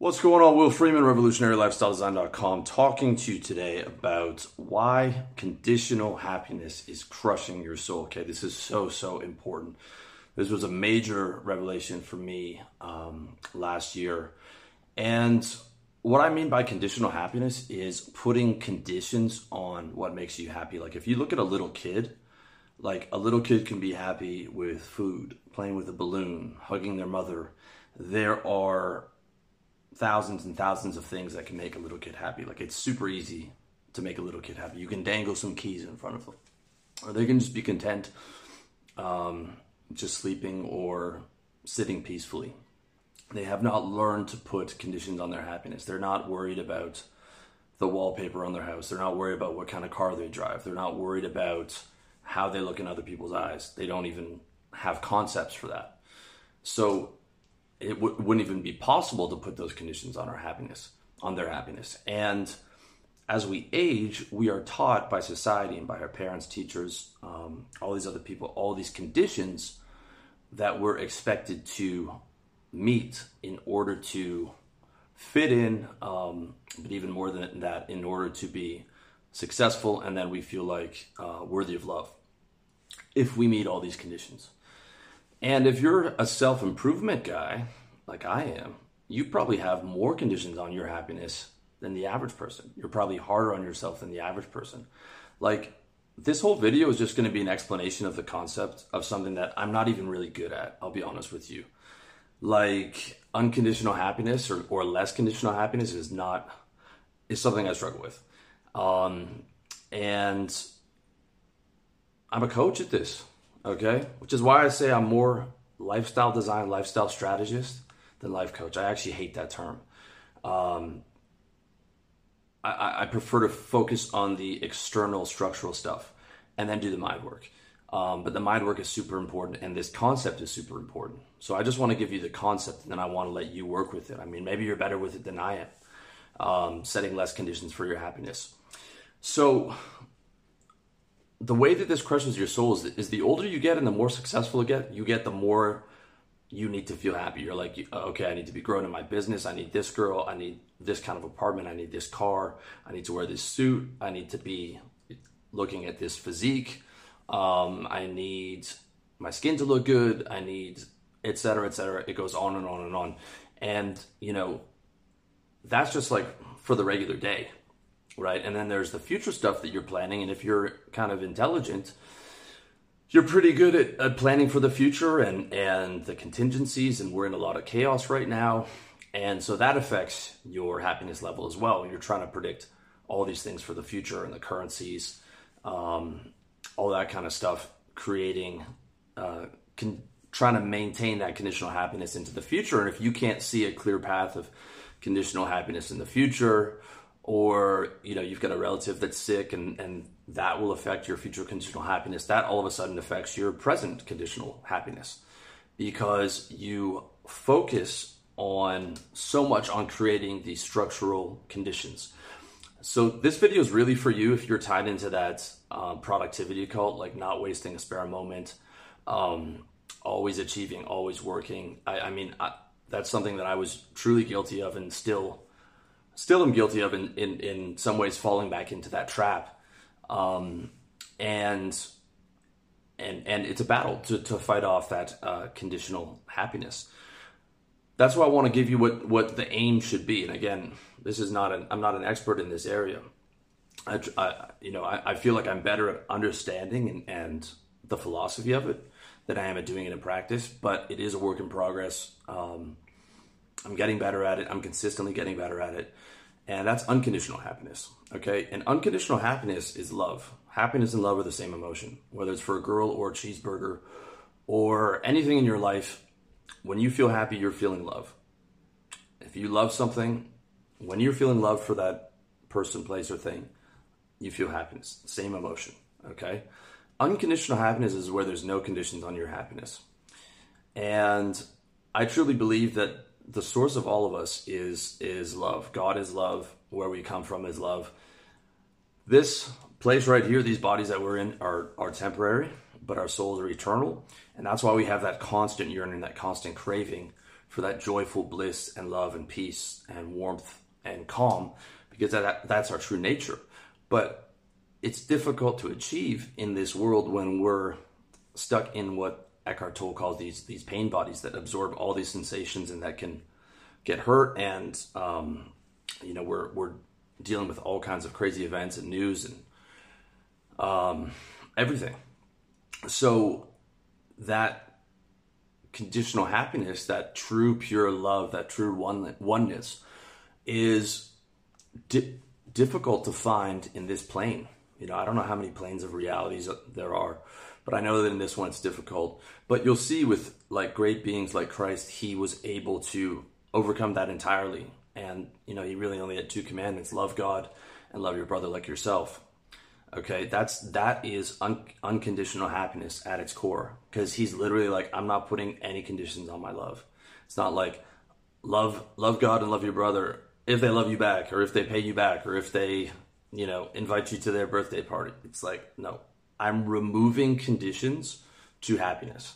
What's going on? Will Freeman, revolutionarylifestyledesign.com, talking to you today about why conditional happiness is crushing your soul. Okay, this is so, so important. This was a major revelation for me um, last year. And what I mean by conditional happiness is putting conditions on what makes you happy. Like if you look at a little kid, like a little kid can be happy with food, playing with a balloon, hugging their mother. There are thousands and thousands of things that can make a little kid happy. Like it's super easy to make a little kid happy. You can dangle some keys in front of them, or they can just be content, um, just sleeping or sitting peacefully. They have not learned to put conditions on their happiness. They're not worried about the wallpaper on their house. They're not worried about what kind of car they drive. They're not worried about how they look in other people's eyes. They don't even have concepts for that. So it w- wouldn't even be possible to put those conditions on our happiness, on their happiness. And as we age, we are taught by society and by our parents, teachers, um, all these other people, all these conditions that we're expected to meet in order to fit in, um, but even more than that, in order to be successful, and then we feel like uh, worthy of love if we meet all these conditions. And if you're a self improvement guy, like I am, you probably have more conditions on your happiness than the average person. You're probably harder on yourself than the average person. Like, this whole video is just going to be an explanation of the concept of something that I'm not even really good at, I'll be honest with you. Like, unconditional happiness or, or less conditional happiness is not, is something I struggle with. Um, and I'm a coach at this okay? Which is why I say I'm more lifestyle design, lifestyle strategist than life coach. I actually hate that term. Um, I, I, prefer to focus on the external structural stuff and then do the mind work. Um, but the mind work is super important and this concept is super important. So I just want to give you the concept and then I want to let you work with it. I mean, maybe you're better with it than I am, um, setting less conditions for your happiness. So the way that this crushes your soul is, is the older you get and the more successful you get, you get the more you need to feel happy. You're like, okay, I need to be growing in my business. I need this girl. I need this kind of apartment. I need this car. I need to wear this suit. I need to be looking at this physique. Um, I need my skin to look good. I need, etc., etc. It goes on and on and on. And, you know, that's just like for the regular day right? And then there's the future stuff that you're planning. And if you're kind of intelligent, you're pretty good at, at, planning for the future and, and the contingencies. And we're in a lot of chaos right now. And so that affects your happiness level as well. You're trying to predict all these things for the future and the currencies, um, all that kind of stuff, creating, uh, con- trying to maintain that conditional happiness into the future. And if you can't see a clear path of conditional happiness in the future, or you know you've got a relative that's sick and and that will affect your future conditional happiness that all of a sudden affects your present conditional happiness. Because you focus on so much on creating these structural conditions. So this video is really for you if you're tied into that um, productivity cult like not wasting a spare moment um, always achieving always working. I, I mean I, that's something that i was truly guilty of and still still am guilty of in, in, in some ways falling back into that trap. Um, and and and it's a battle to, to fight off that uh, conditional happiness. That's why I want to give you what, what the aim should be. And again, this is not an I'm not an expert in this area. I, I you know I, I, feel like I'm better at understanding and, and the philosophy of it than I am at doing it in practice. But it is a work in progress. Um, I'm getting better at it. I'm consistently getting better at it. And that's unconditional happiness. Okay. And unconditional happiness is love. Happiness and love are the same emotion, whether it's for a girl or a cheeseburger or anything in your life. When you feel happy, you're feeling love. If you love something, when you're feeling love for that person, place, or thing, you feel happiness. Same emotion. Okay. Unconditional happiness is where there's no conditions on your happiness. And I truly believe that the source of all of us is is love. God is love. Where we come from is love. This place right here, these bodies that we're in are are temporary, but our souls are eternal, and that's why we have that constant yearning, that constant craving for that joyful bliss and love and peace and warmth and calm because that, that's our true nature. But it's difficult to achieve in this world when we're stuck in what Eckhart Tolle calls these these pain bodies that absorb all these sensations and that can get hurt and um, you know we're we're dealing with all kinds of crazy events and news and um, everything. So that conditional happiness, that true pure love, that true one, oneness, is di- difficult to find in this plane. You know, I don't know how many planes of realities there are, but I know that in this one it's difficult. But you'll see with like great beings like Christ, he was able to overcome that entirely. And, you know, he really only had two commandments love God and love your brother like yourself. Okay, that's that is un- unconditional happiness at its core because he's literally like I'm not putting any conditions on my love. It's not like love love God and love your brother if they love you back or if they pay you back or if they, you know, invite you to their birthday party. It's like no. I'm removing conditions to happiness.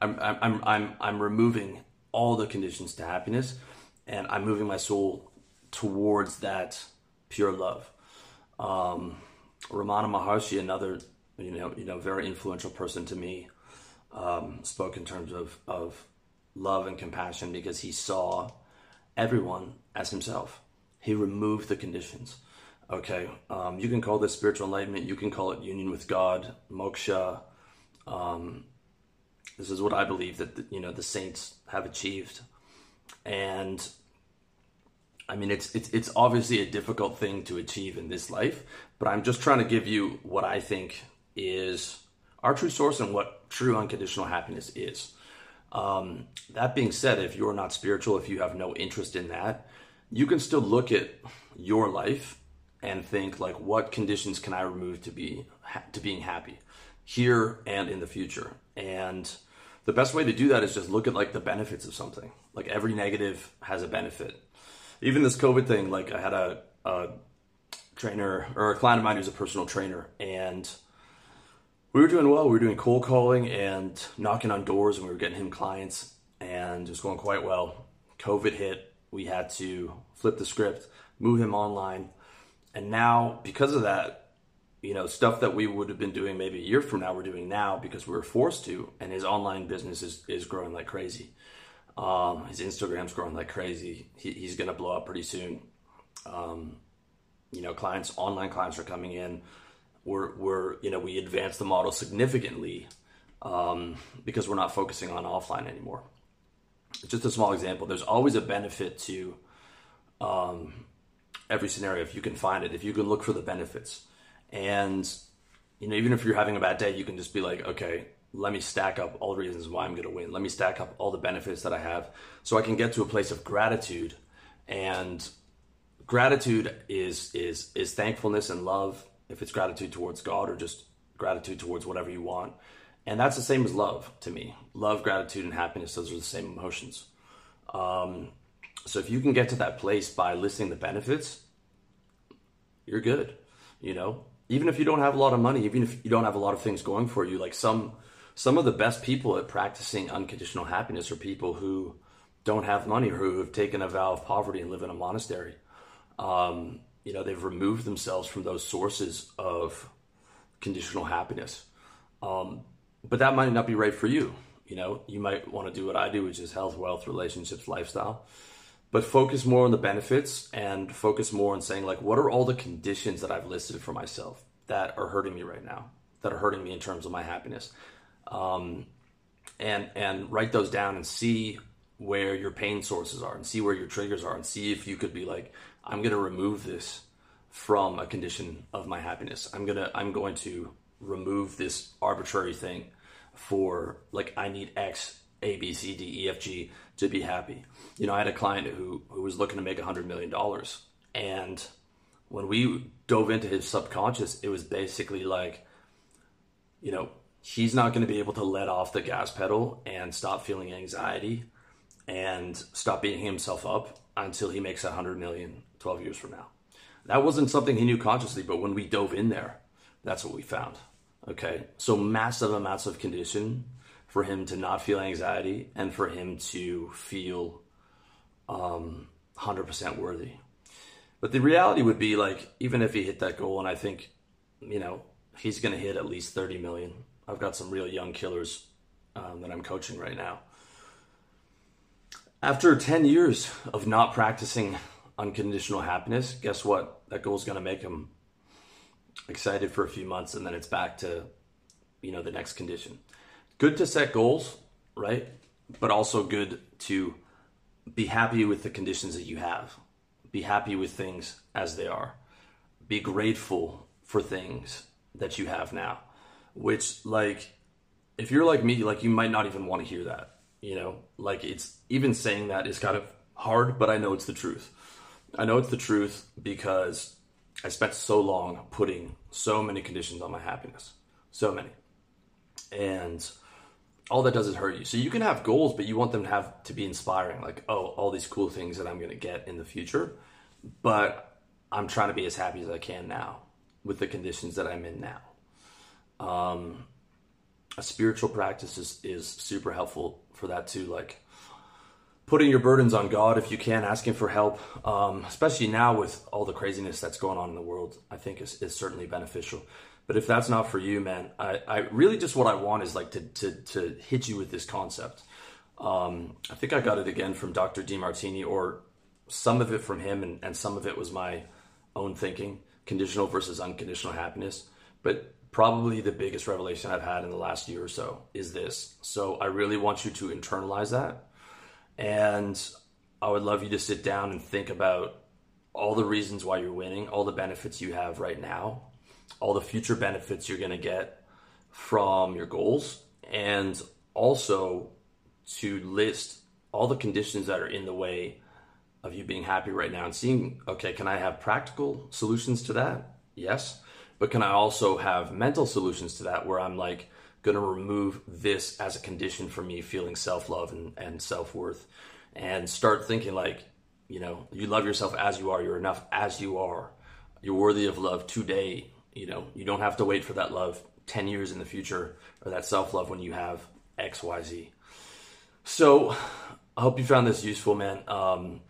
I'm I'm I'm I'm, I'm removing all the conditions to happiness and I'm moving my soul towards that pure love. Um, Ramana Maharshi, another you know you know very influential person to me, um, spoke in terms of of love and compassion because he saw everyone as himself. He removed the conditions. Okay, um, you can call this spiritual enlightenment. You can call it union with God, moksha. Um, this is what I believe that the, you know the saints have achieved, and I mean, it's it's it's obviously a difficult thing to achieve in this life, but I'm just trying to give you what I think is our true source and what true unconditional happiness is. Um, that being said, if you're not spiritual, if you have no interest in that, you can still look at your life and think like, what conditions can I remove to be to being happy here and in the future? And the best way to do that is just look at like the benefits of something. Like every negative has a benefit even this COVID thing, like I had a, a trainer or a client of mine who's a personal trainer, and we were doing well. We were doing cold calling and knocking on doors, and we were getting him clients, and it was going quite well. COVID hit. We had to flip the script, move him online, and now because of that, you know, stuff that we would have been doing maybe a year from now, we're doing now because we were forced to, and his online business is, is growing like crazy. Um, his Instagram's growing like crazy. He, he's going to blow up pretty soon. Um, you know, clients, online clients are coming in. We're, we're, you know, we advance the model significantly um, because we're not focusing on offline anymore. Just a small example. There's always a benefit to um, every scenario if you can find it. If you can look for the benefits, and you know, even if you're having a bad day, you can just be like, okay, let me stack up all the reasons why I'm going to win. Let me stack up all the benefits that I have so I can get to a place of gratitude. And gratitude is is is thankfulness and love if it's gratitude towards God or just gratitude towards whatever you want. And that's the same as love to me. Love, gratitude, and happiness, those are the same emotions. Um, so if you can get to that place by listing the benefits, you're good. You know, even if you don't have a lot of money, even if you don't have a lot of things going for you, like some some of the best people at practicing unconditional happiness are people who don't have money or who have taken a vow of poverty and live in a monastery. Um, you know, they've removed themselves from those sources of conditional happiness. Um, but that might not be right for you. You know, you might want to do what I do, which is health, wealth, relationships, lifestyle. But focus more on the benefits and focus more on saying, like, what are all the conditions that I've listed for myself that are hurting me right now, that are hurting me in terms of my happiness? um, and and write those down and see where your pain sources are and see where your triggers are and see if you could be like i'm to remove this from a condition of my happiness i'm to i'm going to remove this arbitrary thing for like i need x a b c d e f g to be happy you know i had a client who who was looking to make a hundred million dollars and when we dove into his subconscious it was basically like you know he's not going to be able to let off the gas pedal and stop feeling anxiety and stop beating himself up until he makes 100 million 12 years from now. That wasn't something he knew consciously, but when we dove in there, that's what we found. Okay, so massive amounts of condition for him to not feel anxiety and for him to feel um, 100% worthy. But the reality would be like, even if he hit that goal, and I think, you know, he's going to hit at least 30 million. I've got some real young killers um, that I'm coaching right now. After 10 years of not practicing unconditional happiness, guess what? That goal is going to make him excited for a few months and then it's back to, you know, the next condition. Good to set goals, right? But also good to be happy with the conditions that you have. Be happy with things as they are. Be grateful for things that you have now. Which, like, if you're like me, like, you might not even want to hear that. You know, like, it's even saying that is kind of hard, but I know it's the truth. I know it's the truth because I spent so long putting so many conditions on my happiness. So many. And all that does is hurt you. So you can have goals, but you want them to have to be inspiring, like, oh, all these cool things that I'm gonna get in the future. But I'm trying to be as happy as I can now with the conditions that I'm in now. Um, a spiritual practice is, is super helpful for that too. Like putting your burdens on God if you can, asking for help, um, especially now with all the craziness that's going on in the world, I think is, is certainly beneficial. But if that's not for you, man, I, I really just what I want is like to, to, to hit you with this concept. Um, I think I got it again from Dr. Demartini, or some of it from him, and, and some of it was my own thinking conditional versus unconditional happiness. But probably the biggest revelation I've had in the last year or so is this. So I really want you to internalize that. And I would love you to sit down and think about all the reasons why you're winning, all the benefits you have right now, all the future benefits you're going to get from your goals, and also to list all the conditions that are in the way of you being happy right now and seeing, okay, can I have practical solutions to that? Yes. But can I also have mental solutions to that where I'm like, going to remove this as a condition for me feeling self love and, and self worth and start thinking like, you know, you love yourself as you are, you're enough as you are, you're worthy of love today, you know, you don't have to wait for that love 10 years in the future or that self love when you have XYZ. So I hope you found this useful, man. Um,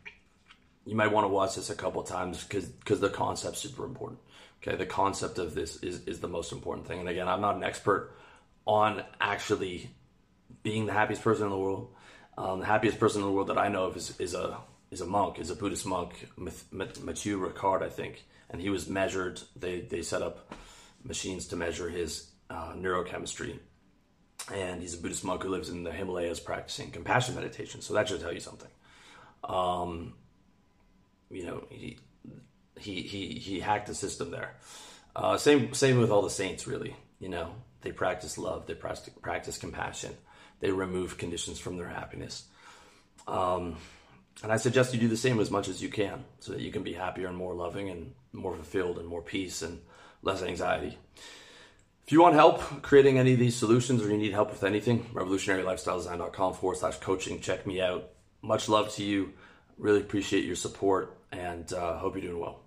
you might want to watch this a couple times because because the concept's super important. Okay, the concept of this is is the most important thing. And again, I'm not an expert on actually being the happiest person in the world. Um, the happiest person in the world that I know of is, is a is a monk, is a Buddhist monk, Matthieu Ricard, I think, and he was measured. They they set up machines to measure his uh, neurochemistry, and he's a Buddhist monk who lives in the Himalayas practicing compassion meditation. So that should tell you something. Um, you know, he he he he hacked the system there. Uh, same same with all the saints, really. You know, they practice love, they practice, practice compassion, they remove conditions from their happiness. Um, and I suggest you do the same as much as you can so that you can be happier and more loving and more fulfilled and more peace and less anxiety. If you want help creating any of these solutions or you need help with anything, revolutionarylifestyledesign.com forward slash coaching. Check me out. Much love to you. Really appreciate your support and uh, hope you're doing well.